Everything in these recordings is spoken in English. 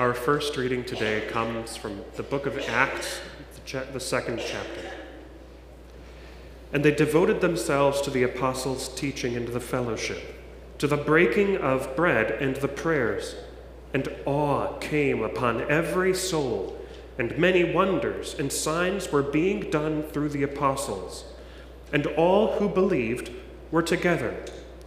Our first reading today comes from the book of Acts, the, cha- the second chapter. And they devoted themselves to the apostles' teaching and to the fellowship, to the breaking of bread and the prayers. And awe came upon every soul, and many wonders and signs were being done through the apostles. And all who believed were together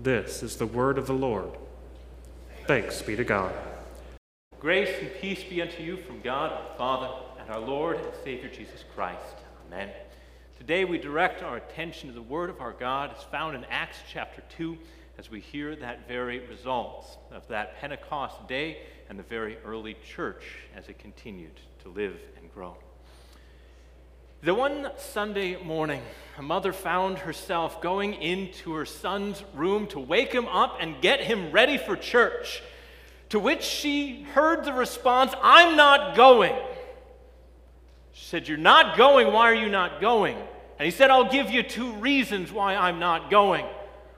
This is the word of the Lord. Thanks be to God. Grace and peace be unto you from God our Father and our Lord and Savior Jesus Christ. Amen. Today we direct our attention to the word of our God as found in Acts chapter 2 as we hear that very results of that Pentecost day and the very early church as it continued to live and grow. The one Sunday morning, a mother found herself going into her son's room to wake him up and get him ready for church, to which she heard the response, I'm not going. She said, You're not going. Why are you not going? And he said, I'll give you two reasons why I'm not going.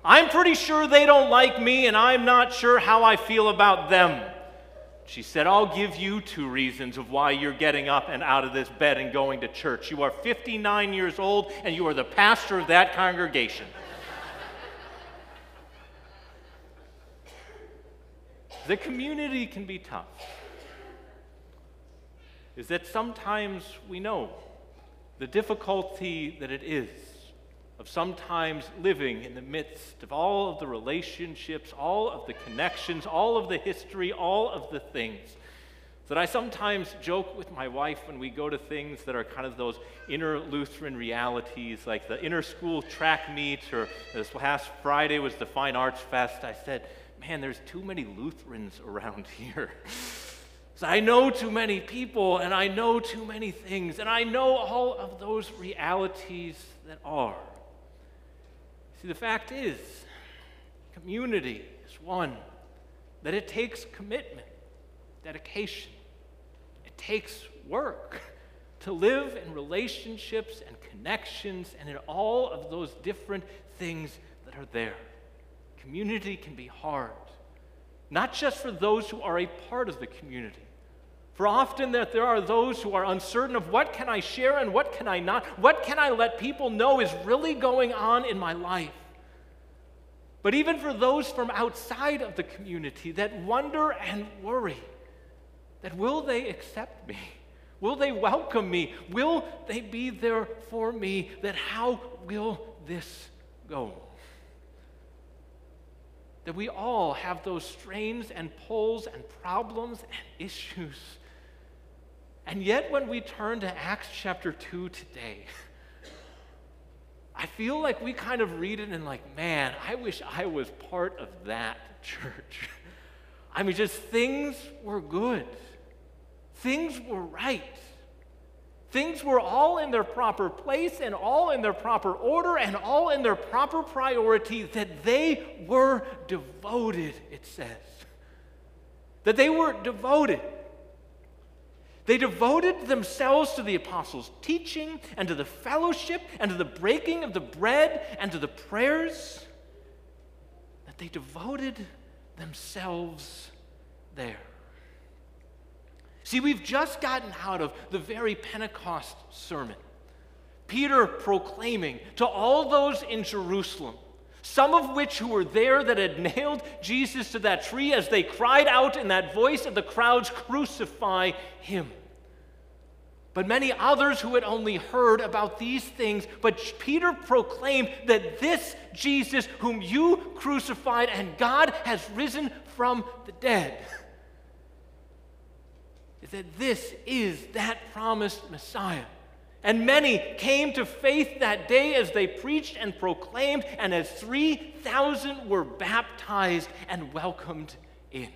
I'm pretty sure they don't like me, and I'm not sure how I feel about them. She said, I'll give you two reasons of why you're getting up and out of this bed and going to church. You are 59 years old, and you are the pastor of that congregation. the community can be tough. Is that sometimes we know the difficulty that it is of sometimes living in the midst of all of the relationships, all of the connections, all of the history, all of the things. That I sometimes joke with my wife when we go to things that are kind of those inner Lutheran realities, like the inner school track meet, or this past Friday was the Fine Arts Fest. I said, Man, there's too many Lutherans around here. so I know too many people, and I know too many things, and I know all of those realities that are. See, the fact is, community is one that it takes commitment, dedication, it takes work to live in relationships and connections and in all of those different things that are there. Community can be hard, not just for those who are a part of the community. For often that there are those who are uncertain of what can I share and what can I not? What can I let people know is really going on in my life? But even for those from outside of the community that wonder and worry that will they accept me? Will they welcome me? Will they be there for me? That how will this go? That we all have those strains and pulls and problems and issues. And yet, when we turn to Acts chapter 2 today, I feel like we kind of read it and, like, man, I wish I was part of that church. I mean, just things were good, things were right. Things were all in their proper place and all in their proper order and all in their proper priority, that they were devoted, it says. That they were devoted. They devoted themselves to the apostles' teaching and to the fellowship and to the breaking of the bread and to the prayers. That they devoted themselves there. See, we've just gotten out of the very Pentecost sermon. Peter proclaiming to all those in Jerusalem, some of which who were there that had nailed Jesus to that tree as they cried out in that voice of the crowds, Crucify him. But many others who had only heard about these things, but Peter proclaimed that this Jesus, whom you crucified, and God has risen from the dead that this is that promised Messiah. And many came to faith that day as they preached and proclaimed, and as 3,000 were baptized and welcomed in.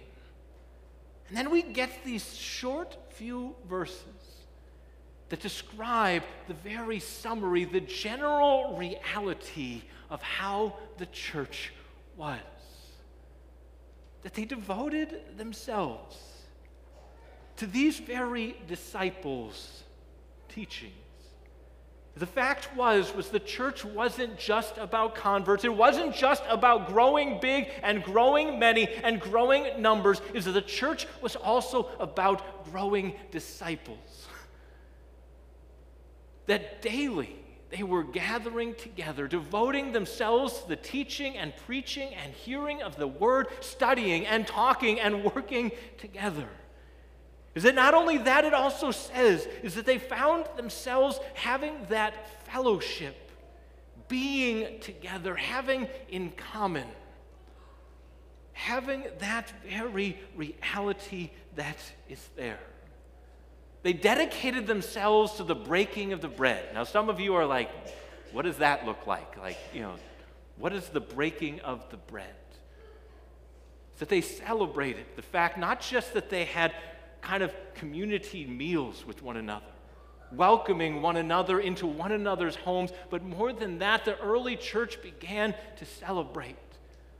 And then we get these short few verses that describe the very summary, the general reality of how the church was. That they devoted themselves to these very disciples' teachings. The fact was was the church wasn't just about converts. It wasn't just about growing big and growing many and growing numbers. Is that the church was also about growing disciples. That daily they were gathering together, devoting themselves to the teaching and preaching and hearing of the word, studying and talking and working together. Is that not only that, it also says is that they found themselves having that fellowship, being together, having in common, having that very reality that is there. They dedicated themselves to the breaking of the bread. Now, some of you are like, what does that look like? Like, you know, what is the breaking of the bread? Is that they celebrated the fact not just that they had kind of community meals with one another, welcoming one another into one another's homes. But more than that, the early church began to celebrate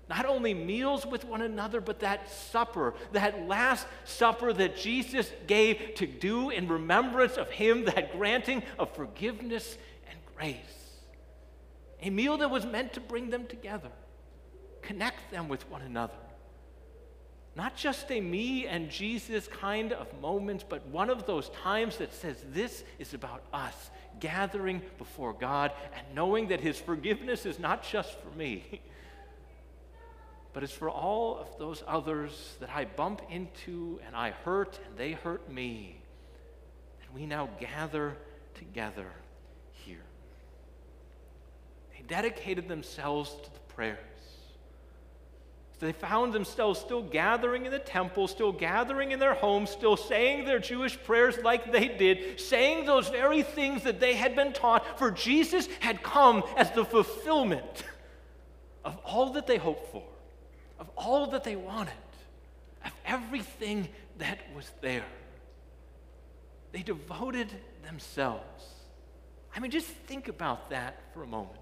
not only meals with one another, but that supper, that last supper that Jesus gave to do in remembrance of Him, that granting of forgiveness and grace. A meal that was meant to bring them together, connect them with one another. Not just a me and Jesus kind of moment, but one of those times that says this is about us gathering before God and knowing that His forgiveness is not just for me, but it's for all of those others that I bump into and I hurt and they hurt me. And we now gather together here. They dedicated themselves to the prayers they found themselves still gathering in the temple, still gathering in their homes, still saying their Jewish prayers like they did, saying those very things that they had been taught, for Jesus had come as the fulfillment of all that they hoped for, of all that they wanted, of everything that was there. They devoted themselves. I mean, just think about that for a moment.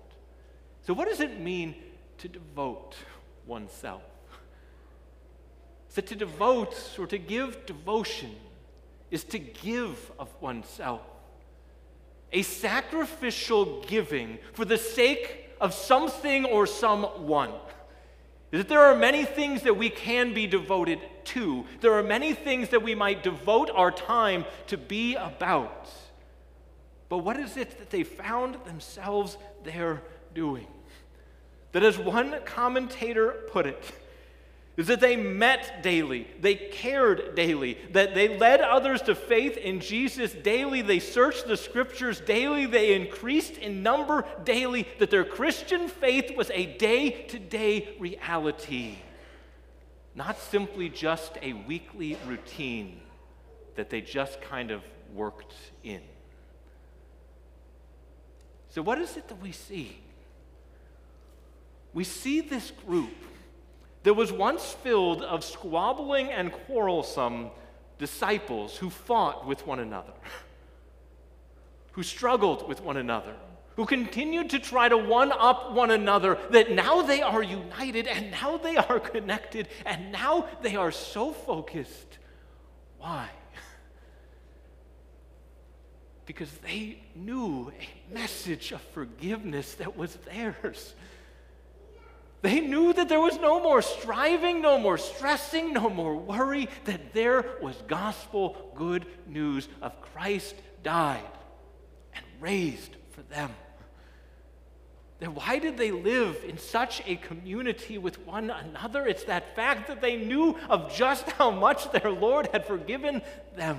So, what does it mean to devote oneself? That to devote or to give devotion is to give of oneself. A sacrificial giving for the sake of something or someone. That there are many things that we can be devoted to. There are many things that we might devote our time to be about. But what is it that they found themselves there doing? That, as one commentator put it, is that they met daily, they cared daily, that they led others to faith in Jesus daily, they searched the scriptures daily, they increased in number daily, that their Christian faith was a day to day reality, not simply just a weekly routine that they just kind of worked in. So, what is it that we see? We see this group that was once filled of squabbling and quarrelsome disciples who fought with one another, who struggled with one another, who continued to try to one up one another, that now they are united and now they are connected and now they are so focused. Why? Because they knew a message of forgiveness that was theirs. They knew that there was no more striving, no more stressing, no more worry, that there was gospel good news of Christ died and raised for them. Then why did they live in such a community with one another? It's that fact that they knew of just how much their Lord had forgiven them.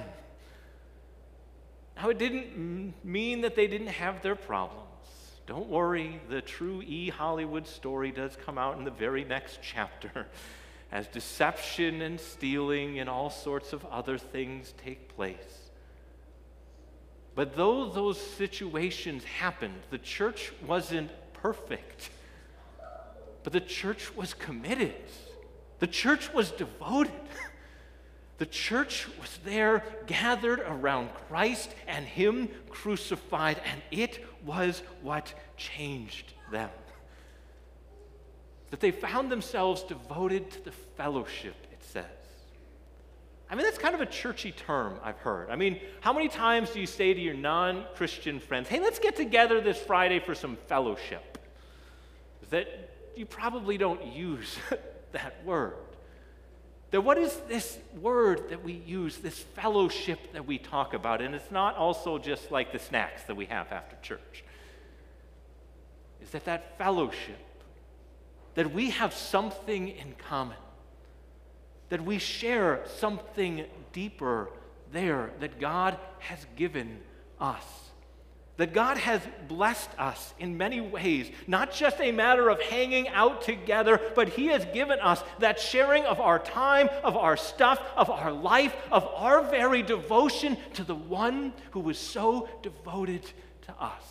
Now, it didn't mean that they didn't have their problems. Don't worry, the true E. Hollywood story does come out in the very next chapter as deception and stealing and all sorts of other things take place. But though those situations happened, the church wasn't perfect. But the church was committed. The church was devoted. The church was there gathered around Christ and Him crucified, and it was what changed them. That they found themselves devoted to the fellowship, it says. I mean, that's kind of a churchy term I've heard. I mean, how many times do you say to your non Christian friends, hey, let's get together this Friday for some fellowship? That you probably don't use that word. That what is this word that we use, this fellowship that we talk about? And it's not also just like the snacks that we have after church. Is that that fellowship, that we have something in common that we share something deeper there that God has given us. That God has blessed us in many ways, not just a matter of hanging out together, but He has given us that sharing of our time, of our stuff, of our life, of our very devotion to the one who was so devoted to us.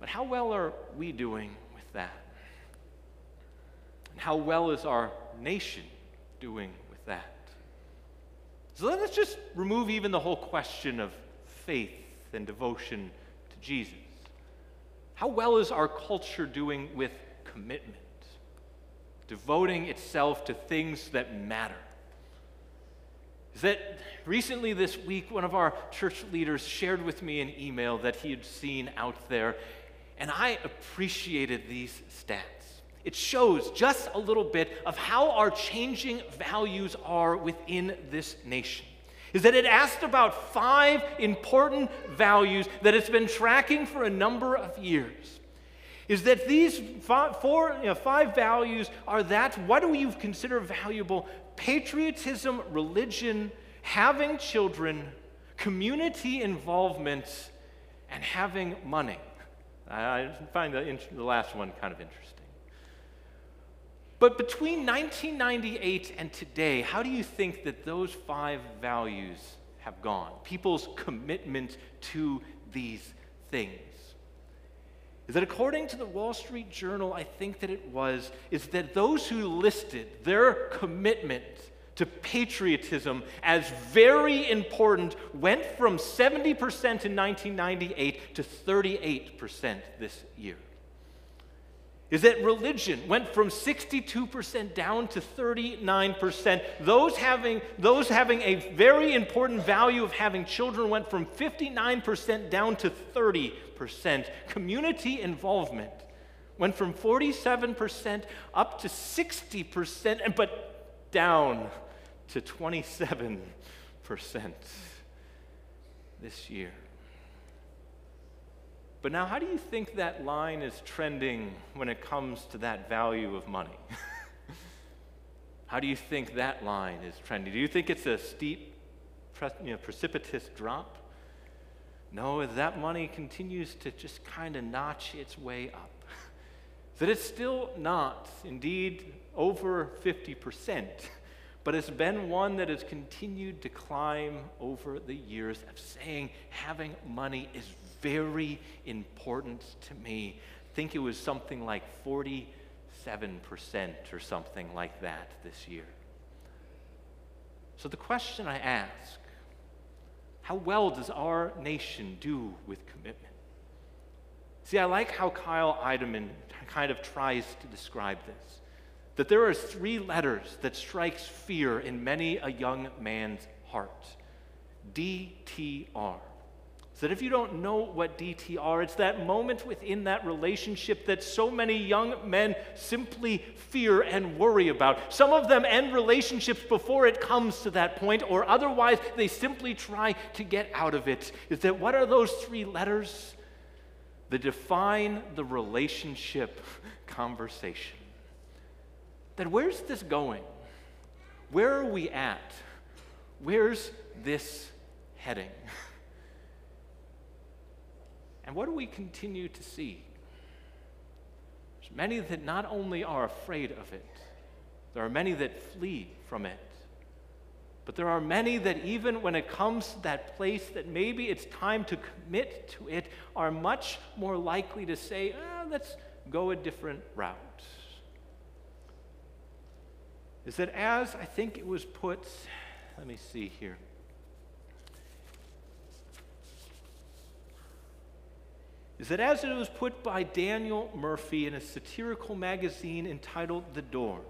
But how well are we doing with that? And how well is our nation doing So let's just remove even the whole question of faith and devotion to Jesus. How well is our culture doing with commitment? Devoting itself to things that matter. Is that recently this week, one of our church leaders shared with me an email that he had seen out there, and I appreciated these stats. It shows just a little bit of how our changing values are within this nation. Is that it asked about five important values that it's been tracking for a number of years. Is that these five, four, you know, five values are that what do you consider valuable? Patriotism, religion, having children, community involvement, and having money. I find the, the last one kind of interesting. But between 1998 and today, how do you think that those five values have gone? People's commitment to these things. Is that according to the Wall Street Journal, I think that it was, is that those who listed their commitment to patriotism as very important went from 70% in 1998 to 38% this year is that religion went from 62% down to 39%. Those having, those having a very important value of having children went from 59% down to 30%. Community involvement went from 47% up to 60%, but down to 27% this year. But now, how do you think that line is trending when it comes to that value of money? how do you think that line is trending? Do you think it's a steep, you know, precipitous drop? No, that money continues to just kind of notch its way up. that it's still not, indeed, over 50%, but it's been one that has continued to climb over the years of saying having money is very important to me. I think it was something like 47% or something like that this year. So the question I ask how well does our nation do with commitment? See, I like how Kyle Idleman kind of tries to describe this. That there are three letters that strikes fear in many a young man's heart. DTR. So that if you don't know what DTR, it's that moment within that relationship that so many young men simply fear and worry about. Some of them end relationships before it comes to that point, or otherwise they simply try to get out of it. Is that what are those three letters that define the relationship conversation? That where's this going? Where are we at? Where's this heading? And what do we continue to see? There's many that not only are afraid of it, there are many that flee from it. But there are many that, even when it comes to that place that maybe it's time to commit to it, are much more likely to say, ah, let's go a different route. is that as I think it was put, let me see here. Is that as it was put by Daniel Murphy in a satirical magazine entitled The Door,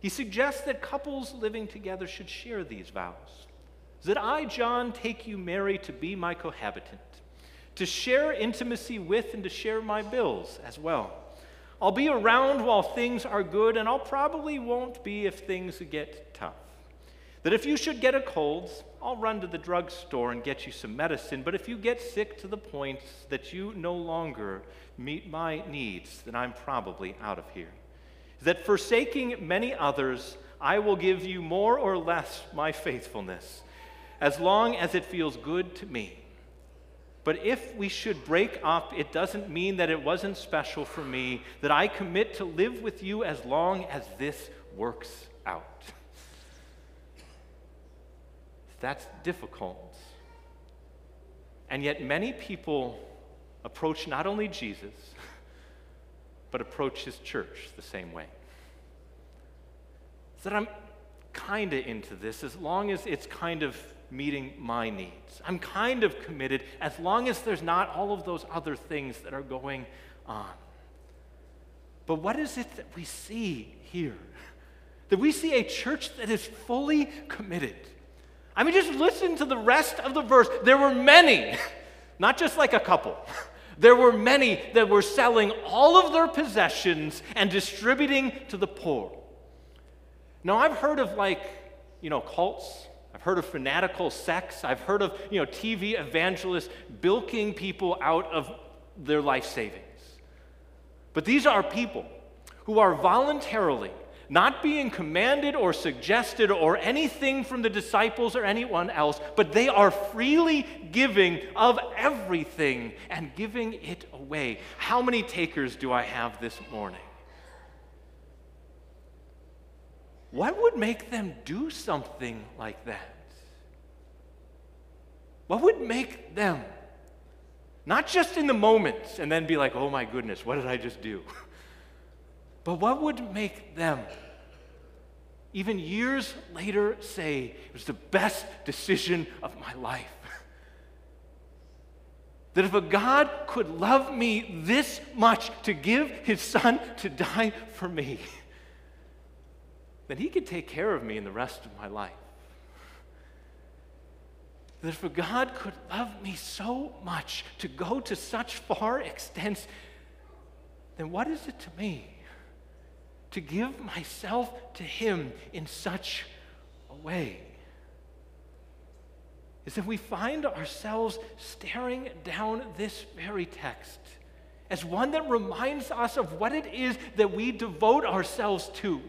he suggests that couples living together should share these vows. That I, John, take you, Mary, to be my cohabitant, to share intimacy with and to share my bills as well. I'll be around while things are good, and I'll probably won't be if things get tough. That if you should get a cold, I'll run to the drugstore and get you some medicine, but if you get sick to the point that you no longer meet my needs, then I'm probably out of here. That forsaking many others, I will give you more or less my faithfulness, as long as it feels good to me. But if we should break up, it doesn't mean that it wasn't special for me, that I commit to live with you as long as this works out. That's difficult. And yet, many people approach not only Jesus, but approach his church the same way. That I'm kind of into this as long as it's kind of meeting my needs. I'm kind of committed as long as there's not all of those other things that are going on. But what is it that we see here? That we see a church that is fully committed. I mean, just listen to the rest of the verse. There were many, not just like a couple. There were many that were selling all of their possessions and distributing to the poor. Now, I've heard of like, you know, cults. I've heard of fanatical sects. I've heard of, you know, TV evangelists bilking people out of their life savings. But these are people who are voluntarily not being commanded or suggested or anything from the disciples or anyone else, but they are freely giving of everything and giving it away. How many takers do I have this morning? What would make them do something like that? What would make them, not just in the moment and then be like, oh my goodness, what did I just do? But what would make them, even years later, say, it was the best decision of my life? that if a God could love me this much to give his son to die for me, then he could take care of me in the rest of my life. That if a God could love me so much to go to such far extents, then what is it to me? To give myself to Him in such a way is that we find ourselves staring down this very text as one that reminds us of what it is that we devote ourselves to.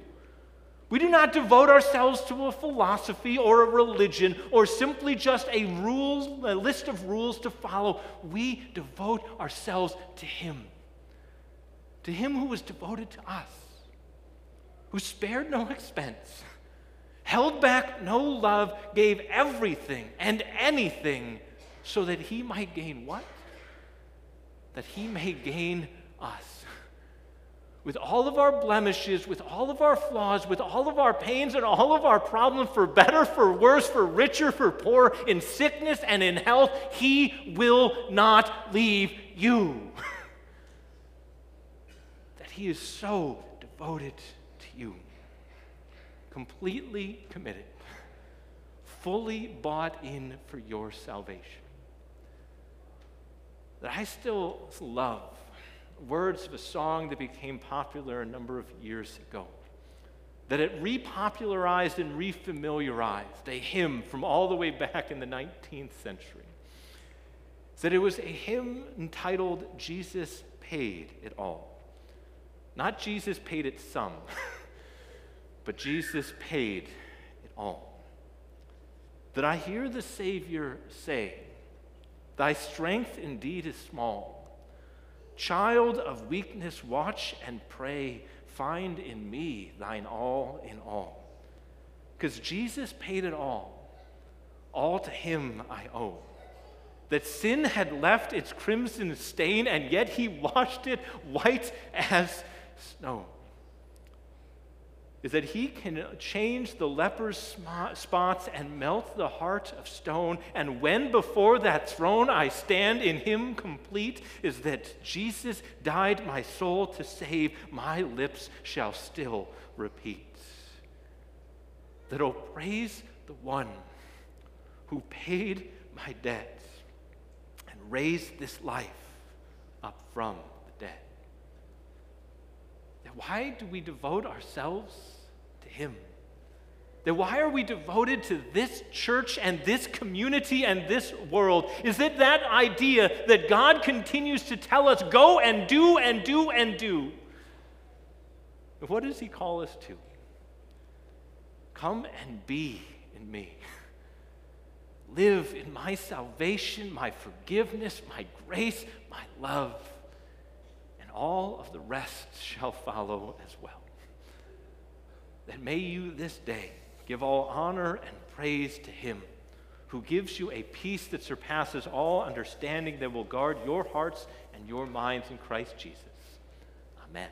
We do not devote ourselves to a philosophy or a religion or simply just a rules, a list of rules to follow. We devote ourselves to Him, to Him who was devoted to us who spared no expense, held back no love, gave everything and anything so that he might gain what? That he may gain us. With all of our blemishes, with all of our flaws, with all of our pains and all of our problems, for better, for worse, for richer, for poor, in sickness and in health, He will not leave you. that He is so devoted you. Completely committed, fully bought in for your salvation. That I still love words of a song that became popular a number of years ago. That it repopularized and refamiliarized a hymn from all the way back in the 19th century. That it was a hymn entitled Jesus Paid It All. Not Jesus paid it some. But Jesus paid it all. That I hear the Savior say, Thy strength indeed is small. Child of weakness, watch and pray. Find in me thine all in all. Because Jesus paid it all. All to him I owe. That sin had left its crimson stain, and yet he washed it white as snow is that he can change the leper's spots and melt the heart of stone. And when before that throne I stand in him complete, is that Jesus died my soul to save, my lips shall still repeat. That oh, praise the one who paid my debt and raised this life up from why do we devote ourselves to Him? That why are we devoted to this church and this community and this world? Is it that idea that God continues to tell us, go and do and do and do? What does He call us to? Come and be in me. Live in my salvation, my forgiveness, my grace, my love, all of the rest shall follow as well. That may you this day give all honor and praise to Him who gives you a peace that surpasses all understanding that will guard your hearts and your minds in Christ Jesus. Amen.